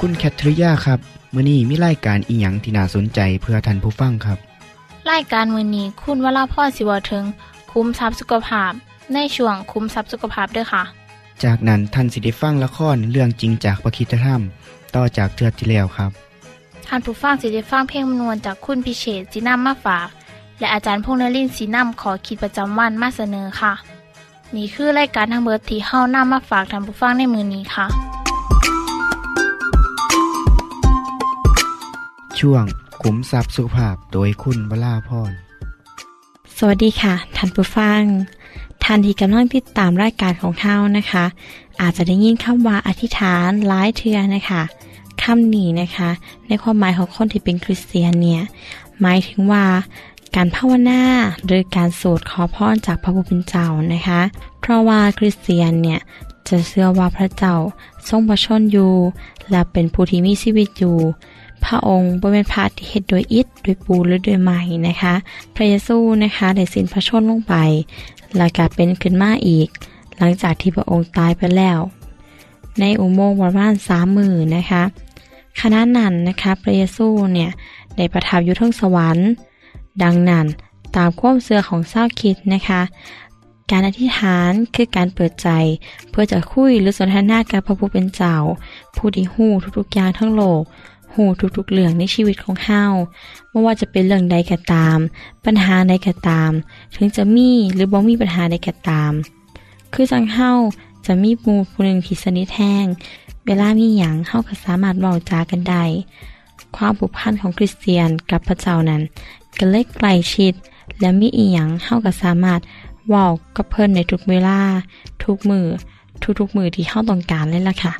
คุณแคทริยาครับมื้อนี้มีรายการอีหยังที่น่าสนใจเพื่อท่านผู้ฟังครับรายการมือนี้คุณวราพ่อสิวถึง คุ้มทรัพย์สุขภาพ ในช่วงคุ้มทรัพย์สุขภาพด้วยค่ะ จากนั้นท่านสิได้ฟังละครเรื่องจริงจากประคีตธรรม ต่อจากเทือกที่แล้วครับท่านผู้ฟังสิได้ฟังเพลงมนวนจากคุณพิเชษสีน้ำมาฝาก และอาจารย์พงษ์นรินทร์สีน้ำขอขีดประจำวันมาเสนอค่ะ นี่คือรายการทางเบอร์ที่เฮ้าน้ามาฝากท่านผู้ฟังในมือนี้ค่ะ ช่วงขุมทรัพย์สุภาพโดยคุณวราพร สวัสดีค่ะท่านผู้ฟังท่านที่กำลังติดตามรายการของเท่านะคะ อาจจะได้ยินคำว่าอธิษฐานหลายเทือนะคะคำนี้นะคะ ในความหมายของคนที่เป็นคริสเตียนเนี่ยหมายถึงว่าการภาวนาหรือการสวดขอพรจากพระผู้เป็นเจ้านะคะ เพราะว่าคริสเตียนเนี่ยจะเชื่อว่าพระเจ้าทรงประชนอยู่ และเป็นผู้ที่มีชีวิตอยู่ พระองค์บ่เป็นพระที่เฮ็ดโดยอิฐโดยปูหรือโดยไม้นะคะ พระเยซูนะคะได้สิ้นพระชนลงไป แล้วก็เป็นขึ้นมาอีก หลังจากที่พระองค์ตายไปแล้ว ในอุโมงค์ประมาณสามมือนะคะขณะนั้นนะคะพระเยซูเนี่ยได้ประทับอยู่ทั้งสวรรค์ ดังนั้นตามความเชื่อของเศร้าคิดนะคะ การอธิษฐานคือการเปิดใจ เพื่อจะคุยหรือสนทนากับพระผู้เป็นเจ้า ผู้ที่หู้ทุกๆอย่างทั้งโลก หูทุกๆเรื่องในชีวิตของเฮาไม่ว่าจะเป็นเรื่องใดก็ตาม ปัญหาใดก็ตาม ถึงจะมีหรือบ่มีปัญหาใดก็ตาม คือจังเฮาจะมีมูผู้หนึ่งที่สนิทแห้งเวลามีหยังเฮาก็สามารถเว้าจากันได้ความผูกพันของคริสเตียนกับพระเจ้านั้นก็เลยใกลชิด และมีอีหยังเฮาก็สามารถเว้ากับเพิ่นในทุกเวลา ทุกมือทุกๆมือที่เฮาต้องการเลยล่ะค่ะ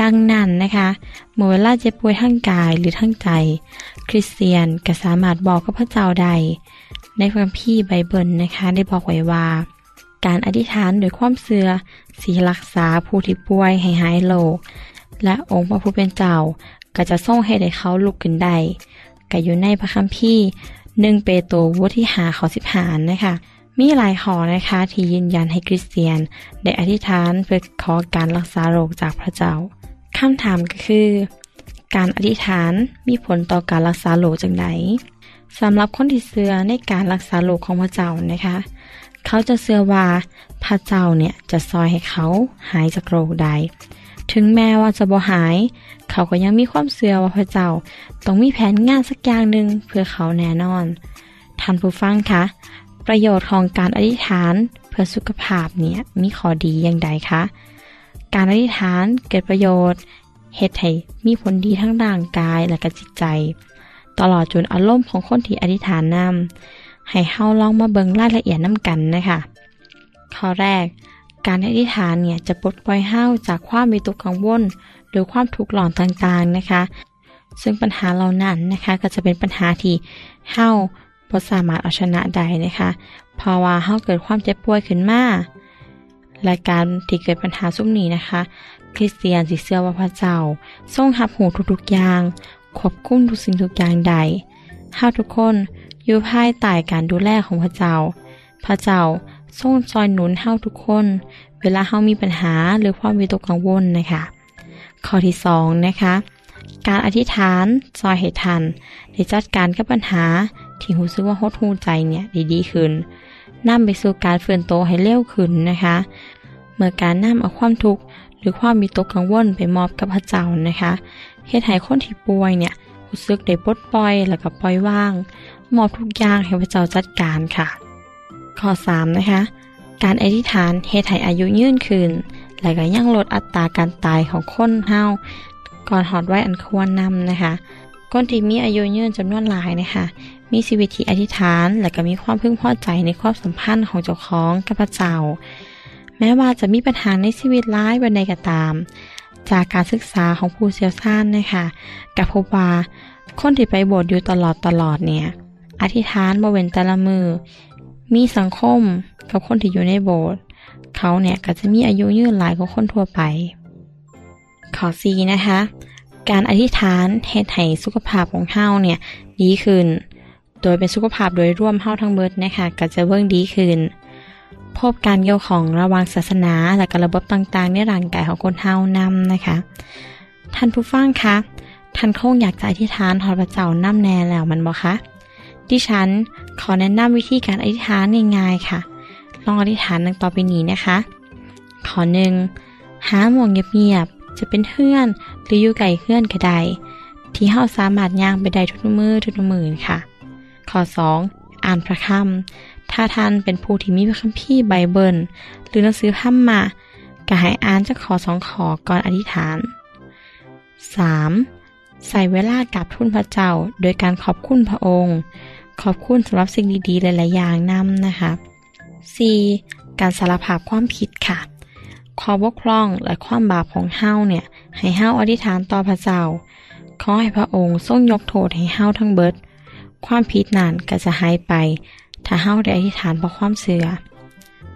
ดังนั้นนะคะเมื่อเวลาเจ็บป่วยทั้งกายหรือทั้งใจ คริสเตียนก็สามารถบอกกับพระเจ้าได้ในคัมภีร์ไบเบิลนะคะได้บอกไว้ว่า การอธิษฐานโดยความเสื่อสีรักษาผู้ที่ป่วยให้หายโรคและองค์พระผู้เป็นเจ้าก็จะส่งให้ได้เขาลุกขึ้นได้ก็อยู่ในพระคัมภีร์หนึ่งเปโตรบทที่หาขอสิบหารนะคะมีหลายข้อนะคะที่ยืนยันให้คริสเตียน ได้อธิษฐานเพื่อขอการรักษาโรคจากพระเจ้า คำถามก็คือ การอธิษฐานมีผลต่อการรักษาโรคจังไดสำหรับคนที่เชื่อในการรักษาโรคของพระเจ้านะคะ เขาจะเชื่อว่าพระเจ้าเนี่ยจะซอยให้เขาหายจากโรคใด ถึงแม้ว่าจะบ่หาย เขาก็ยังมีความเชื่อว่าพระเจ้าต้องมีแผนงานสักอย่างหนึ่งเพื่อเขาแน่นอน ท่านผู้ฟังคะ ประโยชน์ของการอธิษฐานเพื่อสุขภาพเนี่ยมีข้อดีอย่างใดคะ การอธิษฐานเกิดประโยชน์เฮ็ดให้มีผลดีทั้งร่างกายและกจิตใจ ตลอดจนอารมณ์ของคนที่อธิษฐานนำให้เฮาลองมาเบิงรายละเอียดน้ำกันนะคะข้อแรก การอธิษฐานเนี่ยจะปลดปล่อยเฮาจากความวิตกกังวลหรือความทุกข์หลอนต่างๆนะคะ ซึ่งปัญหาเหล่านั้นนะคะก็จะเป็นปัญหาที่เฮาบ่สามารถเอาชนะได้นะคะ เพราะว่าเฮาเกิดความเจ็บป่วยขึ้นมา และการที่เกิดปัญหาสุมนี้นะคะ คริสเตียนสิเชื่อว่าพระเจ้า ทรงรับหูทุกๆอย่าง ควบคุมทุกสิ่งทุกอย่างใดเฮาทุกคนอยู่ภายใต้การดูแลของพระเจ้า พระเจ้าทรงซอยหนุนเฮาทุกคน เวลาเฮามีปัญหาหรือความวิตกกังวลนะคะ ข้อที่สองนะคะ การอธิษฐานซอยเหตุทันได้จัดการกับปัญหาที่รู้สึกว่าหดหูใจเนี่ยด้ดีขึ้น นำไปสู่การเฟื่อนโตให้เร็วขึ้นนะคะ เมื่อการนำเอาความทุกข์หรือความมีตกกังวลไปมอบกับพระเจ้านะคะเฮ็ดให้คนที่ป่วยเนี่ยรู้สึกได้ปลดปล่อยแล้วก็ปล่อยวาง มอบทุกอย่างให้พระเจ้าจัดการค่ะ ข้อ 3 นะคะ การอธิษฐานเฮ็ดให้อายุยืนขึ้น และก็ยังลดอัตราการตายของคนเฮาก่อนหอดไว้อันควรนำนะคะ คนที่มีอายุยืนจำนวนหลายนะคะมีชีวิตที่อธิษฐานและก็มีความพึงพอใจในความสัมพันธ์ของเจ้าของกับพระเจ้า แม้ว่าจะมีปัญหาในชีวิตร้ายวันใดก็ตาม จากการศึกษาของผู้เชี่ยวชาญนะคะกับพบว่าคนที่ไปโบสถ์อยู่ตลอดตลอดเนี่ยอธิษฐานบริเวณแต่ละมือ มีสังคมกับคนที่อยู่ในโบสถ์เขาเนี่ยก็จะมีอายุยืนหลายกว่าคนทั่วไป ข้อสีนะคะ การอธิษฐานเฮ็ดให้สุขภาพของเฮาเนี่ยดีขึ้น โดยเป็นสุขภาพโดยร่วมเฮาทั้งเบิดนะคะก็จะเบิ่งดีขึ้น พบการเกี่ยวของระว่างศาสนาและกระบบต่างๆ ในร่างกายของคนเฮานำนะคะ ท่านผู้ฟังคะท่านคงอยากจะอธิษฐานหอพระเจ้านำแน่แล้วมันบ่คะดิฉันขอแนะนำวิธีการอธิษฐานง่ายๆค่ะ ลองอธิษฐานดังต่อไปนี้นะคะ ข้อหนึ่งหาหมวงเงียบๆ จะเป็นเพื่อน หรืออยู่ไกลเพื่อนก็ได้ที่เฮาสามารถย่างไปได้ทุกมือทุกมือค่ะ ข้อ 2. อ่านพระคัมภีร์ถ้าท่านเป็นผู้ที่มีพระคัมภีร์ไบเบิล หรือหนังสือพัมมาก็ให้อ่านจากขอสองขอก่อนอธิษฐาน 3. ใส่เวลากับทุนพระเจ้า โดยการขอบคุณพระองค์ ขอบคุณสำหรับสิ่งดีๆหลายๆอย่างนำนะคะ 4. การสารภาพความผิดค่ะ ความบกพร่องและความบาปของเฮาเนี่ย ให้เฮาอธิษฐานต่อพระเจ้า ขอให้พระองค์ทรงยกโทษให้เฮาทั้งเบิด ความผิดนั้นก็จะหายไป ถ้าเฮาได้อธิษฐานเพราะความเสือ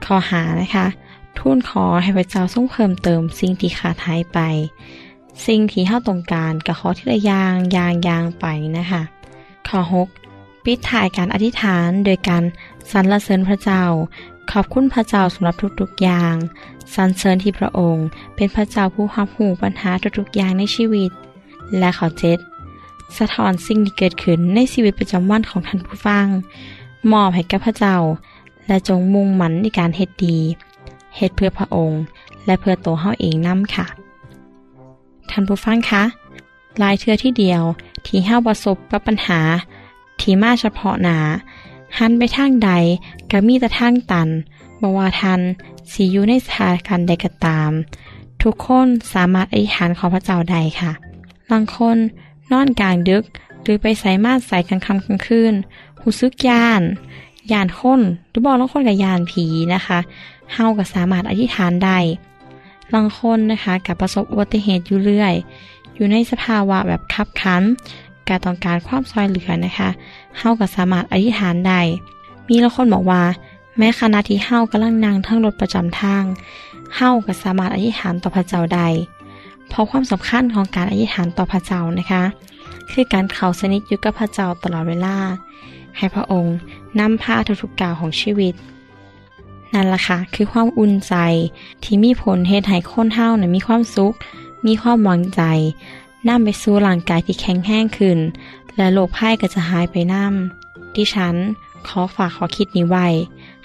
ข้อหานะคะทูลขอให้พระเจ้าทรงเพิ่มเติมสิ่งที่ขาดหายไป สิ่งที่เฮาต้องการก็ขอที่ละยางยางยางไปนะคะข้อ6ปิดท้ายการอธิษฐานโดยการสรรเสริญพระเจ้า ขอบคุณพระเจ้าสำหรับทุกๆอย่างสรรเสริญที่พระองค์ เป็นพระเจ้าผู้รับหูปัญหาทุกๆอย่างในชีวิต และข้อเจ็ดสะท้อนสิ่งที่เกิดขึ้นในชีวิตประจำวันของท่านผู้ฟัง มอบให้กับพระเจ้า และจงมุ่งมั่นในการเฮ็ดดีเฮ็ดเพื่อพระองค์ และเพื่อตัวเฮาเองนำค่ะ ท่านผู้ฟังคะลายเทือที่เดียวที่เฮาประสบกับปัญหา ที่มาเฉพาะหนา หันไปทางใดก็มีแต่ทางตันบว่าทันสีอยู่ในสถานการณ์ใดก็ตาม ทุกคนสามารถอธิษฐานขอพระเจ้าใดค่ะบางคนนอนกลางดึก หรือไปใส่มาดใส่กลางค่ำกลางคืนหูซึกยานยานคนหรือบอกล้วคนกับยานผีนะคะเฮาก็สามารถอธิษฐานได้บางคนนะคะกับประสบอุบัติเหตุอยู่เรื่อย อยู่ในสภาวะแบบคับขัน การต้องการความซอยเหลือนะคะเฮาก็สามารถอธิษฐานได้ มีละคนบอกว่า แม้ขณะที่เฮากำลังนั่งทั้งรถประจำทางเฮาก็สามารถอธิษฐานต่อพระเจ้าได้เพราะความสำคัญของการอธิษฐานต่อพระเจ้านะคะ คือการเข้าสนิทอยู่กับพระเจ้าตลอดเวลา ให้พระองค์นำพาทุกๆก้าวของชีวิต นั่นล่ะค่ะคือความอุ่นใจที่มีผลเหตุให้คนเฮาเนี่ยมีความสุข มีความหวังใจ นำไปสู่ร่างกายที่แข็งแรงขึ้น และโรคภัยก็จะหายไปนำดิฉันขอฝากขอคิดนี้ไว้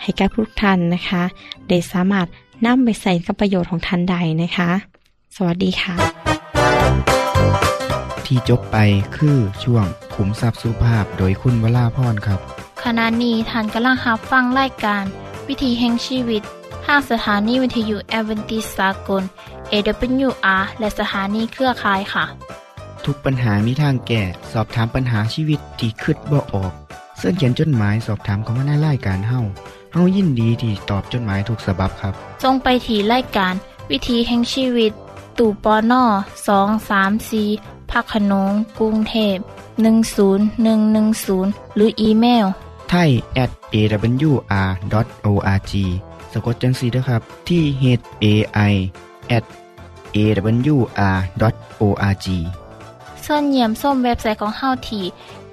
ให้กับทุกท่านนะคะได้สามารถนำไปใส่กับประโยชน์ของท่านใดนะคะ สวัสดีค่ะ ที่จบไปคือช่วงขุมทรัพย์สุภาพโดยคุณวราพรครับ ขณะนี้ท่านกำลังรับฟังรายการ วิถีแห่งชีวิตทางสถานีวิทยุแอเวนติสากล AWR และสถานีเครือข่ายค่ะ ทุกปัญหามีทางแก้ สอบถามปัญหาชีวิตที่คืดบ่ออก เสื้อเขียนจดหมายสอบถามเขามาในรายการเฮาเฮายินดีที่ตอบจดหมายถูกสาบบครับ ทรงไปถีรายการ วิถีแห่งชีวิต ตู่ปอน่อสองสามสีพักขนงกรุงเทพ10110 หรืออีเมลไทย at awr.org สะกดจังสีนะครับที่ h a i at awr.org ส่วนเยี่ยมส้มเว็บไซต์ของเฮาที่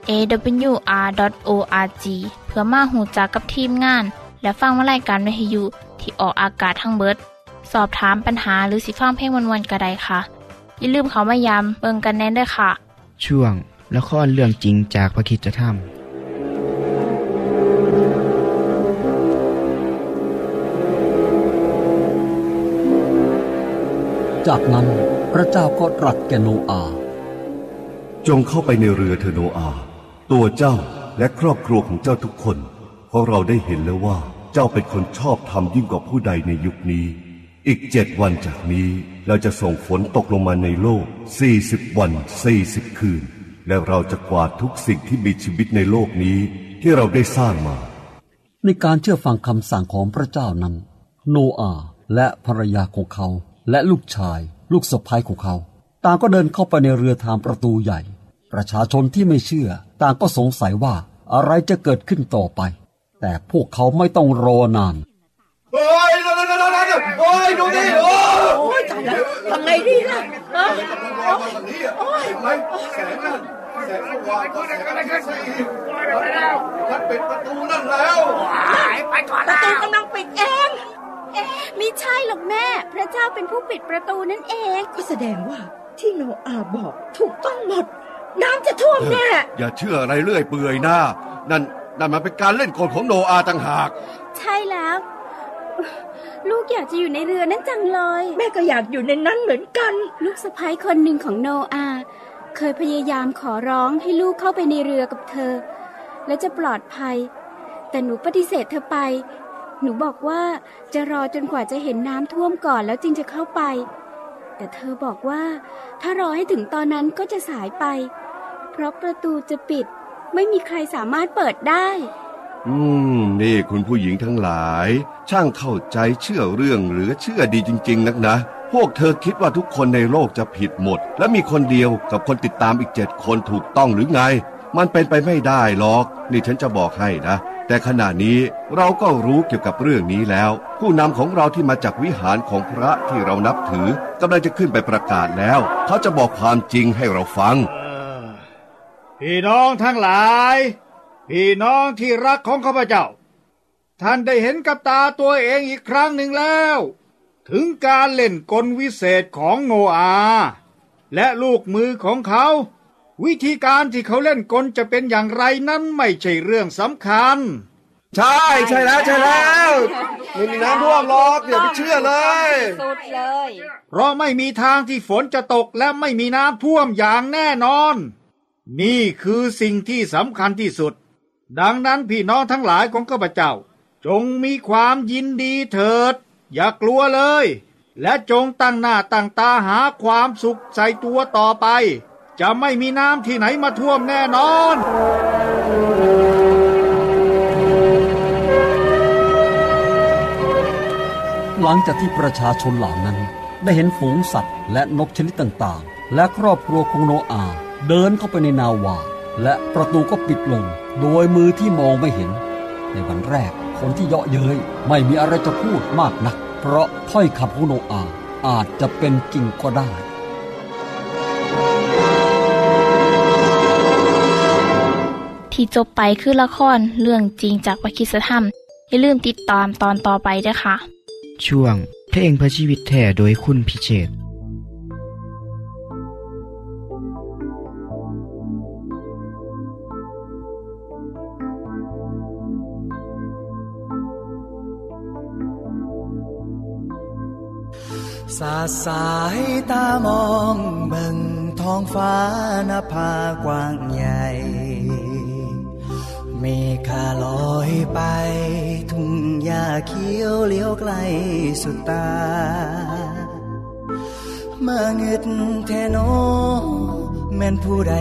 awr.org เพื่อมาหูจักกับทีมงาน และฟังวารายการวิทยุที่ออกอากาศทั้งเบิด สอบถามปัญหาหรือสิฟังเพลงวนๆกระไดค่ะ อย่าลืมเขามายามเบิงกันแน่นด้วยค่ะ ช่วงละครเรื่องจริงจากพระคิดจะทำจากนั้นพระเจ้าก็ตรัสแก่โนอาห์ จงเข้าไปในเรือเธอโนอา ตัวเจ้าและครอบครัวของเจ้าทุกคน เพราะเราได้เห็นแล้วว่าเจ้าเป็นคนชอบทำยิ่งกว่าผู้ใดในยุคนี้ อีกเจ็ดวันจากนี้เราจะส่งฝนตกลงมาในโลกสี่สิบวันสี่สิบคืน และเราจะกวาดทุกสิ่งที่มีชีวิตในโลกนี้ที่เราได้สร้างมา ในการเชื่อฟังคำสั่งของพระเจ้านั้น โนอาห์และภรรยาของเขา และลูกชาย ลูกสะพ้ายของเขา ต่างก็เดินเข้าไปในเรือทางประตูใหญ่ ประชาชนที่ไม่เชื่อต่างก็สงสัยว่าอะไรจะเกิดขึ้นต่อไป แต่พวกเขาไม่ต้องรอนานโอ้ยโอ้ยดูดิโอ้ยทำไงดีล่ะฮะโอ้ยไหมแสงนั่นแสงสว่างก็แสงอะไรแค่สี่มันปิดประตูนั่นแล้วประตูกำลังปิดเองไม่ใช่หรอกแม่ พระเจ้าเป็นผู้ปิดประตูนั่นเอง ก็แสดงว่าที่โนอาห์บอกถูกต้องหมด น้ำจะท่วมแน่ อย่าเชื่ออะไรเรื่อยเปื่อยนะนั่นนั่นมันเป็นการเล่นกลของโนอาต่างหาก ใช่แล้ว ลูกอยากจะอยู่ในเรือนั้นจังเลย แม่ก็อยากอยู่ในนั้นเหมือนกัน ลูกสะพ้ายคนหนึ่งของโนอาห์เคยพยายามขอร้องให้ลูกเข้าไปในเรือกับเธอ และจะปลอดภัย แต่หนูปฏิเสธเธอไป หนูบอกว่าจะรอจนกว่าจะเห็นน้ำท่วมก่อนแล้วจึงจะเข้าไป แต่เธอบอกว่า ถ้ารอให้ถึงตอนนั้นก็จะสายไป เพราะประตูจะปิด ไม่มีใครสามารถเปิดได้ อืม นี่คุณผู้หญิงทั้งหลาย ช่างเข้าใจเชื่อเรื่องหรือเชื่อดีจริง ๆ นักนะ พวกเธอคิดว่าทุกคนในโลกจะผิดหมด และมีคนเดียวกับคนติดตามอีกเจ็ดคนถูกต้องหรือไง มันเป็นไปไม่ได้หรอก นี่ฉันจะบอกให้นะแต่ขณะนี้เราก็รู้เกี่ยวกับเรื่องนี้แล้ว ผู้นำของเราที่มาจากวิหารของพระที่เรานับถือกำลังจะขึ้นไปประกาศแล้ว เขาจะบอกความจริงให้เราฟัง พี่น้องทั้งหลาย พี่น้องที่รักของข้าพเจ้า ท่านได้เห็นกับตาตัวเองอีกครั้งหนึ่งแล้ว ถึงการเล่นกลวิเศษของโนอาห์และลูกมือของเขา วิธีการที่เขาเล่นกลจะเป็นอย่างไรนั้นไม่ใช่เรื่องสำคัญ ใช่ใช่แล้วใช่แล้วไม่มีน้ำท่วมหรอกอย่าไปเชื่อเลย สุดเลย เพราะไม่มีทางที่ฝนจะตกและไม่มีน้ำท่วมอย่างแน่นอน นี่คือสิ่งที่สำคัญที่สุด ดังนั้นพี่น้องทั้งหลายของข้าพเจ้า จงมีความยินดีเถิด อย่ากลัวเลย และจงตั้งหน้าตั้งตาหาความสุขใส่ตัวต่อไป จะไม่มีน้ำที่ไหนมาท่วมแน่นอนหลังจากที่ประชาชนเหล่านั้นได้เห็นฝูงสัตว์และนกชนิดต่างๆ และครอบครัวของโนอา เดินเข้าไปในนาวา และประตูก็ปิดลง โดยมือที่มองไม่เห็น ในวันแรกคนที่เยาะเย้ยไม่มีอะไรจะพูดมากนัก เพราะถ้อยคำของโนอาห์อาจจะเป็นจริงก็ได้ที่จบไปคือละครเรื่องจริงจากวิคิสธรรม อย่าลืมติดตามตอนต่อไปด้วยค่ะ ช่วงเพลงพระชีวิตแท่โดยคุณพิเชษ สาสายตามองเบิ่งท้องฟ้านภากว้างใหญ่เมฆาลอยไป ทุ่งหญ้าเขียวเลี้ยวไกลสุดตา เมาเงึดแทโน แม่นผู้ใด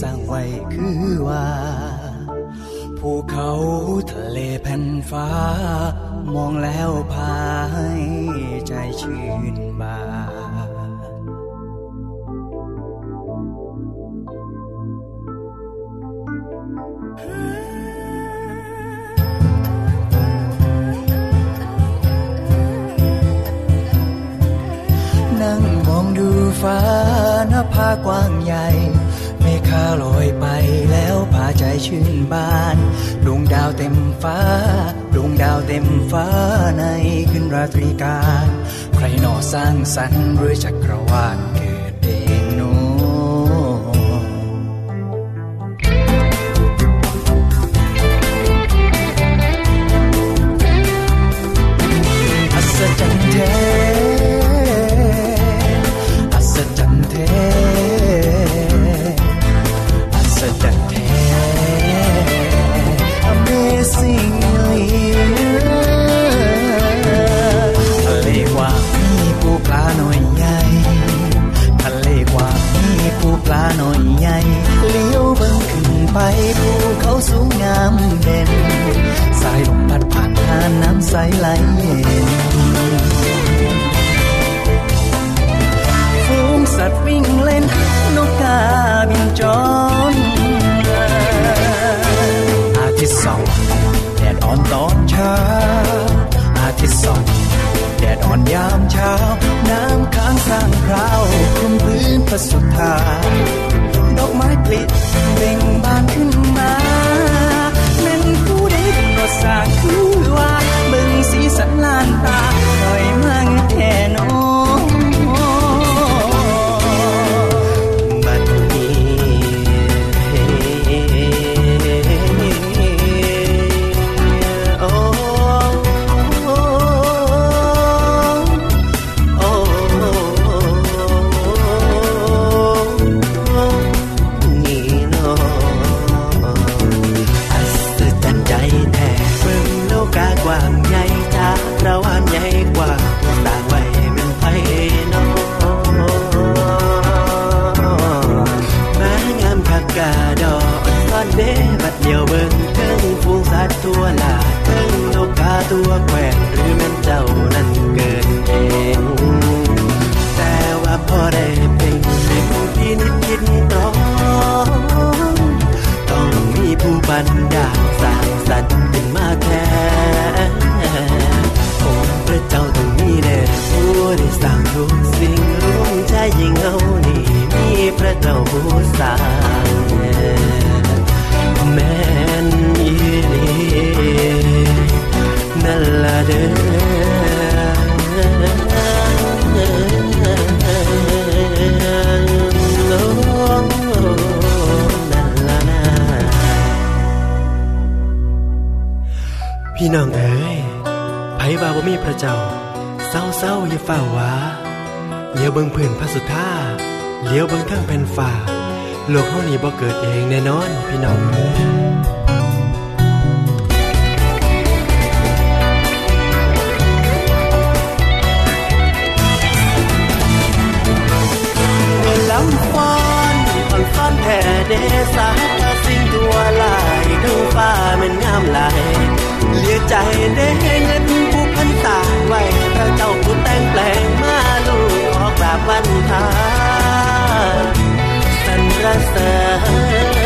สร้างไว้คือว่าภูเขาทะเลแผ่นฟ้ามองแล้วพาให้ใจ ชื่นบานนั่งมองดูฟ้าหน้าผากว้างใหญ่เมฆาลอยไปแล้วพาใจชื่นบานดวงดาวเต็มฟ้าดวงดาวเต็มฟ้าในคืนราตรีการ นอสร้างสรรค์หรือจักรวาลคือ มีพระเจ้าเศร้าเศร้าอย่าฝ้าวาเลี้ยวเบิงพื้นพระสุธาเลี้ยวเบิ่งทั้งแผ่นฟ้าโลกเฮานี้บ่เกิดเองแน่นอนพี่น้องเอ๋ยลำฟ้อนอ่อนฟ้อนแท่เดสาตาสิ่งทั่วลายทั้งฟ้ามันงามหลายเลียใจได้ วันทาสรรเสริญ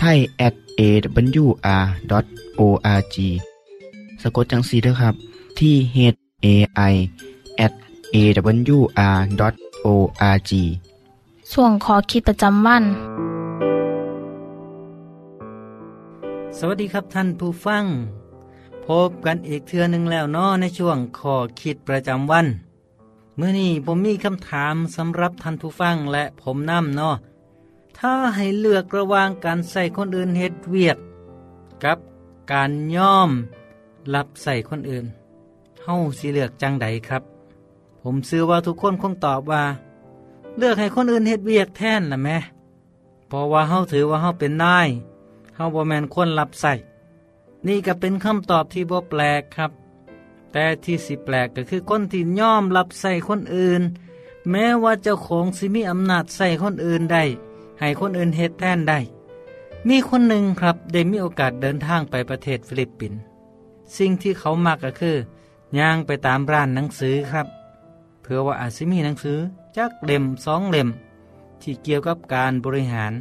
ไทย at awr.org สะกดจังสีด้วยครับ ที่ h a i at awr.org ส่วนขอคิดประจำวัน สวัสดีครับท่านผู้ฟัง พบกันอีกเทือหนึ่งแล้วเนาะในช่วงขอคิดประจำวันเมื่อนี้ผมมีคำถามสำหรับท่านผู้ฟังและผมนำเนาะ ถ้าให้เลือกระหว่างการใส่คนอื่นเฮ็ดเวียก กับการย่อมรับใส่คนอื่นเฮ้าสิเลือกจังใดครับ ผมเชื่อว่าทุกคนคงตอบว่า เลือกให้คนอื่นเฮ็ดเวียกแทนล่ะแม่เพราะว่าเฮาถือว่าเฮาเป็นนายเฮาบ่แมนคนรับใส่นี่ก็เป็นคำตอบที่บ่แปลกครับ แต่ที่สิแปลกก็คือคนที่ย่อมรับใส่คนอื่น แม้ว่าเจ้าของสิมีอำนาจใส่คนอื่นได้ ให้คนอื่นเฮ็ดแทนได้ มีคนหนึ่งครับได้มีโอกาสเดินทางไปประเทศฟิลิปปินส์สิ่งที่เขามักก็คือย่างไปตามร้านหนังสือครับ เพื่อว่าอาจจะมีหนังสือจักเล่มสองเล่ม ที่เกี่ยวกับการบริหาร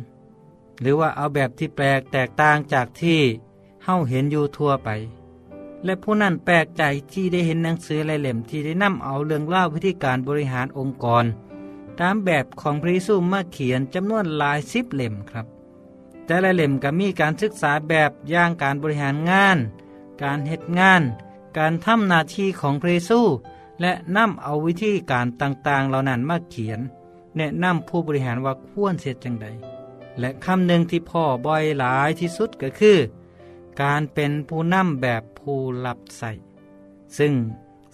หรือว่าเอาแบบที่แปลกแตกต่างจากที่เฮาเห็นอยู่ทั่วไป และผู้นั้นแปลกใจที่ได้เห็นหนังสือหลายเล่มที่ได้นำเอาเรื่องเล่าวิธีการบริหารองค์กร ตามแบบของพระเยซูมาเขียนจำนวนหลายสิบเล่มครับ แต่ละเล่มก็มีการศึกษาแบบย่างการบริหารงาน การเหตุงาน การทำหน้าที่ของพระเยซูและนำเอาวิธีการต่างๆ เหล่านั้นมาเขียน แนะนำผู้บริหารว่าควรเสียจังใด และคำหนึ่งที่พ่อบ่อยหลายที่สุดก็คือ การเป็นผู้นำแบบผู้รับใส่ซึ่ง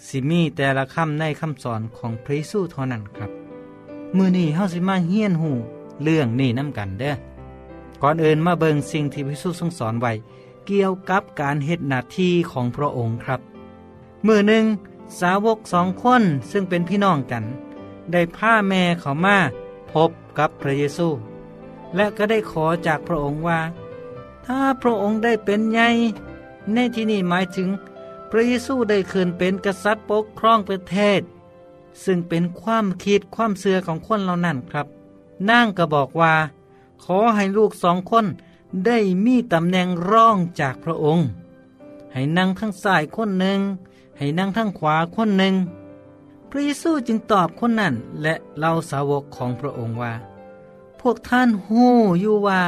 สิมีแต่ละคำในคำสอนของพระเยซูเท่านั้นครับ มือนี้เฮาสิมาเฮียนหูเรื่องนี้น้ำกันเด้อ ก่อนอื่นมาเบิงสิ่งที่พระเยซูทรงสอนไว้ เกี่ยวกับการเฮ็ดหน้าที่ของพระองค์ครับ มือหนึ่งสาวกสองคนซึ่งเป็นพี่น้องกัน ได้พาแม่เขามาพบกับพระเยซู และก็ได้ขอจากพระองค์ว่า ถ้าพระองค์ได้เป็นใหญ่ในที่นี้หมายถึง พระเยซูได้คืนเป็นกษัตริย์ปกครองประเทศ ซึ่งเป็นความคิดความเสื่อของคนเหล่านั้นครับนางก็บอกว่า ขอให้ลูกสองคนได้มีตำแหน่งร่องจากพระองค์ ให้นั่งทั้งซ้ายคนหนึ่ง ให้นั่งทั้งขวาคนหนึ่ง พระเยซูจึงตอบคนนั้นและเล่าสาวกของพระองค์ว่า พวกท่านหู้อยู่ว่า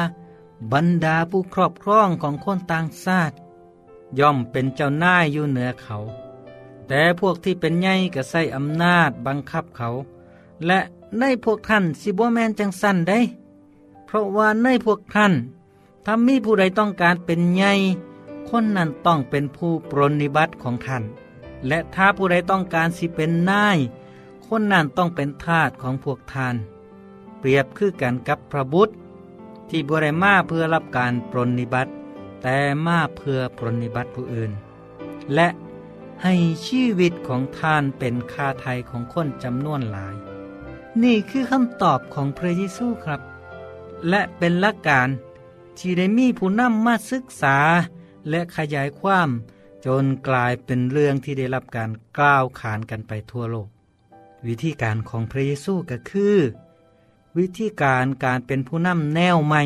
บรรดาผู้ครอบครองของคนต่างชาติ ย่อมเป็นเจ้านายอยู่เหนือเขา แต่พวกที่เป็นใหญ่ก็ใส่อำนาจบังคับเขา และในพวกท่านสิบ่แมนจังสันได้ เพราะว่าในพวกท่านถ้ามีผู้ใดต้องการเป็นใหญ่คนนั้นต้องเป็นผู้ปรนนิบัติของท่าน และถ้าผู้ใดต้องการสิเป็นนาย คนนั้นต้องเป็นทาสของพวกท่าน เปรียบคือกันกับพระบุตร ที่บริมาเพื่อรับการปรนนิบัติ แต่มาเพื่อปรนนิบัติผู้อื่น และ ให้ชีวิตของท่านเป็นคาไทยของคนจำนวนหลาย นี่คือคำตอบของพระเยซูครับ และเป็นหลักการที่ได้มีผู้นำมาศึกษา และขยายความจนกลายเป็นเรื่องที่ได้รับการกล่าวขานกันไปทั่วโลก วิธีการของพระเยซูก็คือ วิธีการการเป็นผู้นำแนวใหม่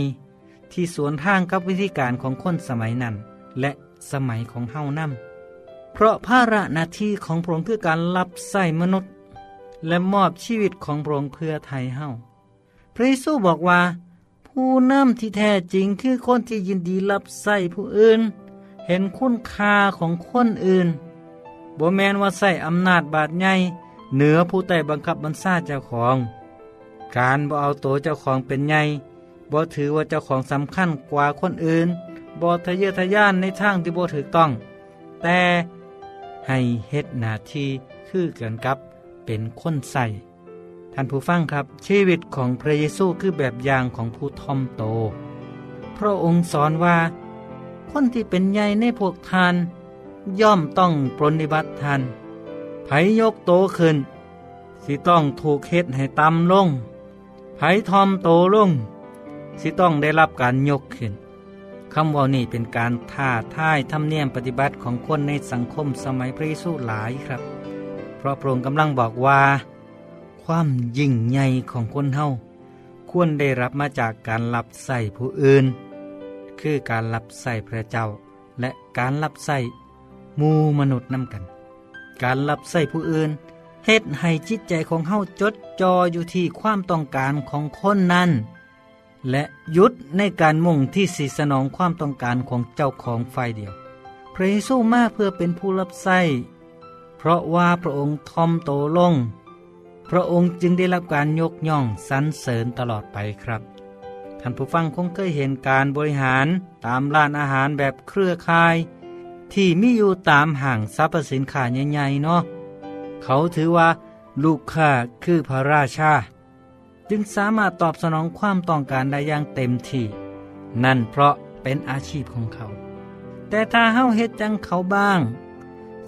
ที่สวนทางกับวิธีการของคนสมัยนั้น และสมัยของเฮานำ เพราะภาระหน้าที่ของพระองค์คือการรับใส่มนุษย์ และมอบชีวิตของพระองค์เพื่อไทยเฮาพระเยซูบอกว่า ผู้นำที่แท้จริงคือคนที่ยินดีรับใส่ผู้อื่น เห็นคุณค่าของคนอื่นบ่แมนว่าใส่อำนาจบาดใหญ่เหนือผู้ใต้บังคับบัญชาเจ้าของ การบ่เอาตัวเจ้าของเป็นใหญ่บ่ถือว่าเจ้าของสำคัญกว่าคนอื่นบ่ทะเยอทะยานในทางที่บ่ถูกต้อง แต่ ให้เฮ็ดหน้าที่คือกันกับเป็นคนใส่ท่านผู้ฟังครับ ชีวิตของพระเยซูคือแบบอย่างของผู้ทอมโต พระองค์สอนว่า คนที่เป็นใหญ่ในพวกทาน ย่อมต้องปรนนิบัติทานไผยกโตขึ้น สิต้องถูกเฮ็ดให้ต่ำลงไผทอมโตลง สิต้องได้รับการยกขึ้น คำว่านี่เป็นการท่าท่ายทำเนียมปฏิบัติของคนในสังคมสมัยพระเยซูหลายครับ เพราะพระองค์กำลังบอกว่า ความยิ่งใหญ่ของคนเฮาควรได้รับมาจากการรับใส่ผู้อื่น คือการรับใส่พระเจ้า และการรับใส่มูมนุษย์นำกัน การรับใส่ผู้อื่นเฮ็ดให้จิตใจของเฮาจดจ่ออยู่ที่ความต้องการของคนนั้น และยุดในการมุ่งที่สิสนองความต้องการของเจ้าของฝ่ายเดียว พระเยซูมาเพื่อเป็นผู้รับใส่เพราะว่าพระองค์ทอมโตลง พระองค์จึงได้รับการยกย่องสรรเสริญตลอดไปครับ ท่านผู้ฟังคงเคยเห็นการบริหารตามร้านอาหารแบบเครือข่าย ที่มีอยู่ตามห้างสรรพสินค้าใหญ่ๆเนาะเขาถือว่าลูกค้าคือพระราชา จึงสามารถตอบสนองความต้องการได้อย่างเต็มที่ นั่นเพราะเป็นอาชีพของเขา แต่ถ้าเฮาเฮ็ดจังเขาบ้าง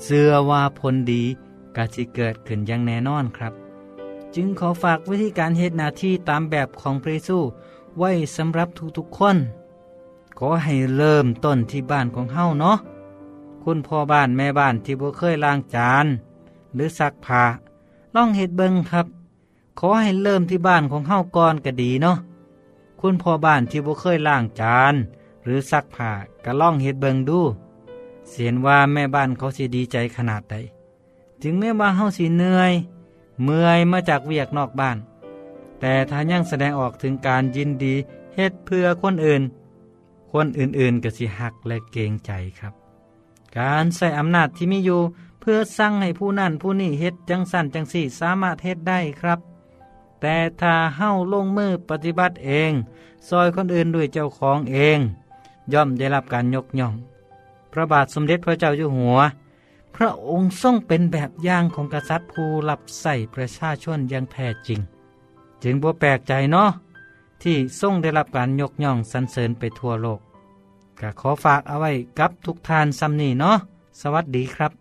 เสื่อว่าผลดีกาสิเกิดขึ้นอย่างแน่นอนครับ จึงขอฝากวิธีการเฮ็ดหน้าที่ตามแบบของพระเยซูไว้สำหรับทุกๆคน ขอให้เริ่มต้นที่บ้านของเฮาเนาะคุณพ่อบ้านแม่บ้านที่บ่เคยล้างจาน หรือซักผ้าลองเฮ็ดเบิ่งครับ ขอให้เริ่มที่บ้านของเฮาก่อนก็ดีเนาะคุณพ่อบ้านที่บ่เคยล้างจาน หรือซักผ้าก็ล่องเฮ็ดเบิงดู เสียนว่าแม่บ้านเขาสิดีใจขนาดใดถึงแม้ว่าเฮาสิเหนื่อย เมื่อยมาจากเวียกนอกบ้าน แต่ถ้ายังแสดงออกถึงการยินดีเฮ็ดเพื่อคนอื่น คนอื่นๆก็สิหักและเกรงใจครับ การใส่อำนาจที่มีอยู่เพื่อสั่งให้ผู้นั่นผู้นี่เฮ็ดจังสั่นจังสี่สามารถเฮ็ดได้ครับ แต่ถ้าเฮ้าลงมือปฏิบัติเอง ซอยคนอื่นด้วยเจ้าของเอง ย่อมได้รับการยกย่อง พระบาทสมเด็จพระเจ้าอยู่หัว พระองค์ทรงเป็นแบบอย่างของกษัตริย์ผู้รับใส่ประชาชนอย่างแท้จริง จึงบ่แปลกใจเนาะที่ทรงได้รับการยกย่องสรรเสริญไปทั่วโลกก็ขอฝากเอาไว้กับทุกทานซ้ำนี่เนาะสวัสดีครับ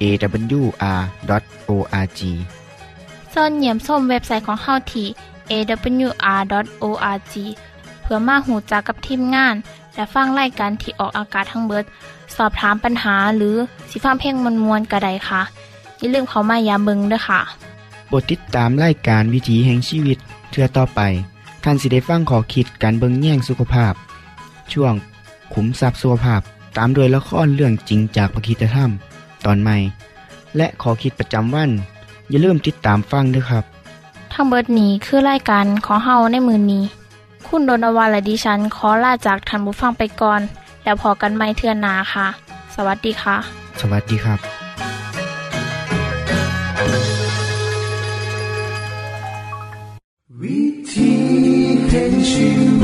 awr.org ส่วนเหยี่ยมส้มเว็บไซต์ของเฮาที่ awr.org เพื่อมาหูจักกับทีมงาน และฟังไล่กันที่ออกอากาศทั้งเบิด สอบถามปัญหาหรือสิฟ้าเพ่งมวลมวลกระไดค่ะ อย่าลืมเขามายามเบิงด้วยค่ะโปรดติดตามรายการวิถีแห่งชีวิตเทือต่อไปท่านสิได้ฟังขอคิดการเบิงแย่งสุขภาพ ช่วงขุมทรัพย์สุขภาพตามโดยละครเรื่องจริงจากพระคีตธรรม ตอนใหม่ และขอคิดประจำวัน อย่าลืมติดตามฟังด้วยครับ ทั้งเบิดนี้คือรายการของเฮาในมือนนี้ คุณโดนอวาและดิฉันขอลาจากทันบุฟังไปก่อน แล้วพอกันไม่เทื่อนนาค่ะ สวัสดีค่ะ สวัสดีครับวิธีแห่งชีวิต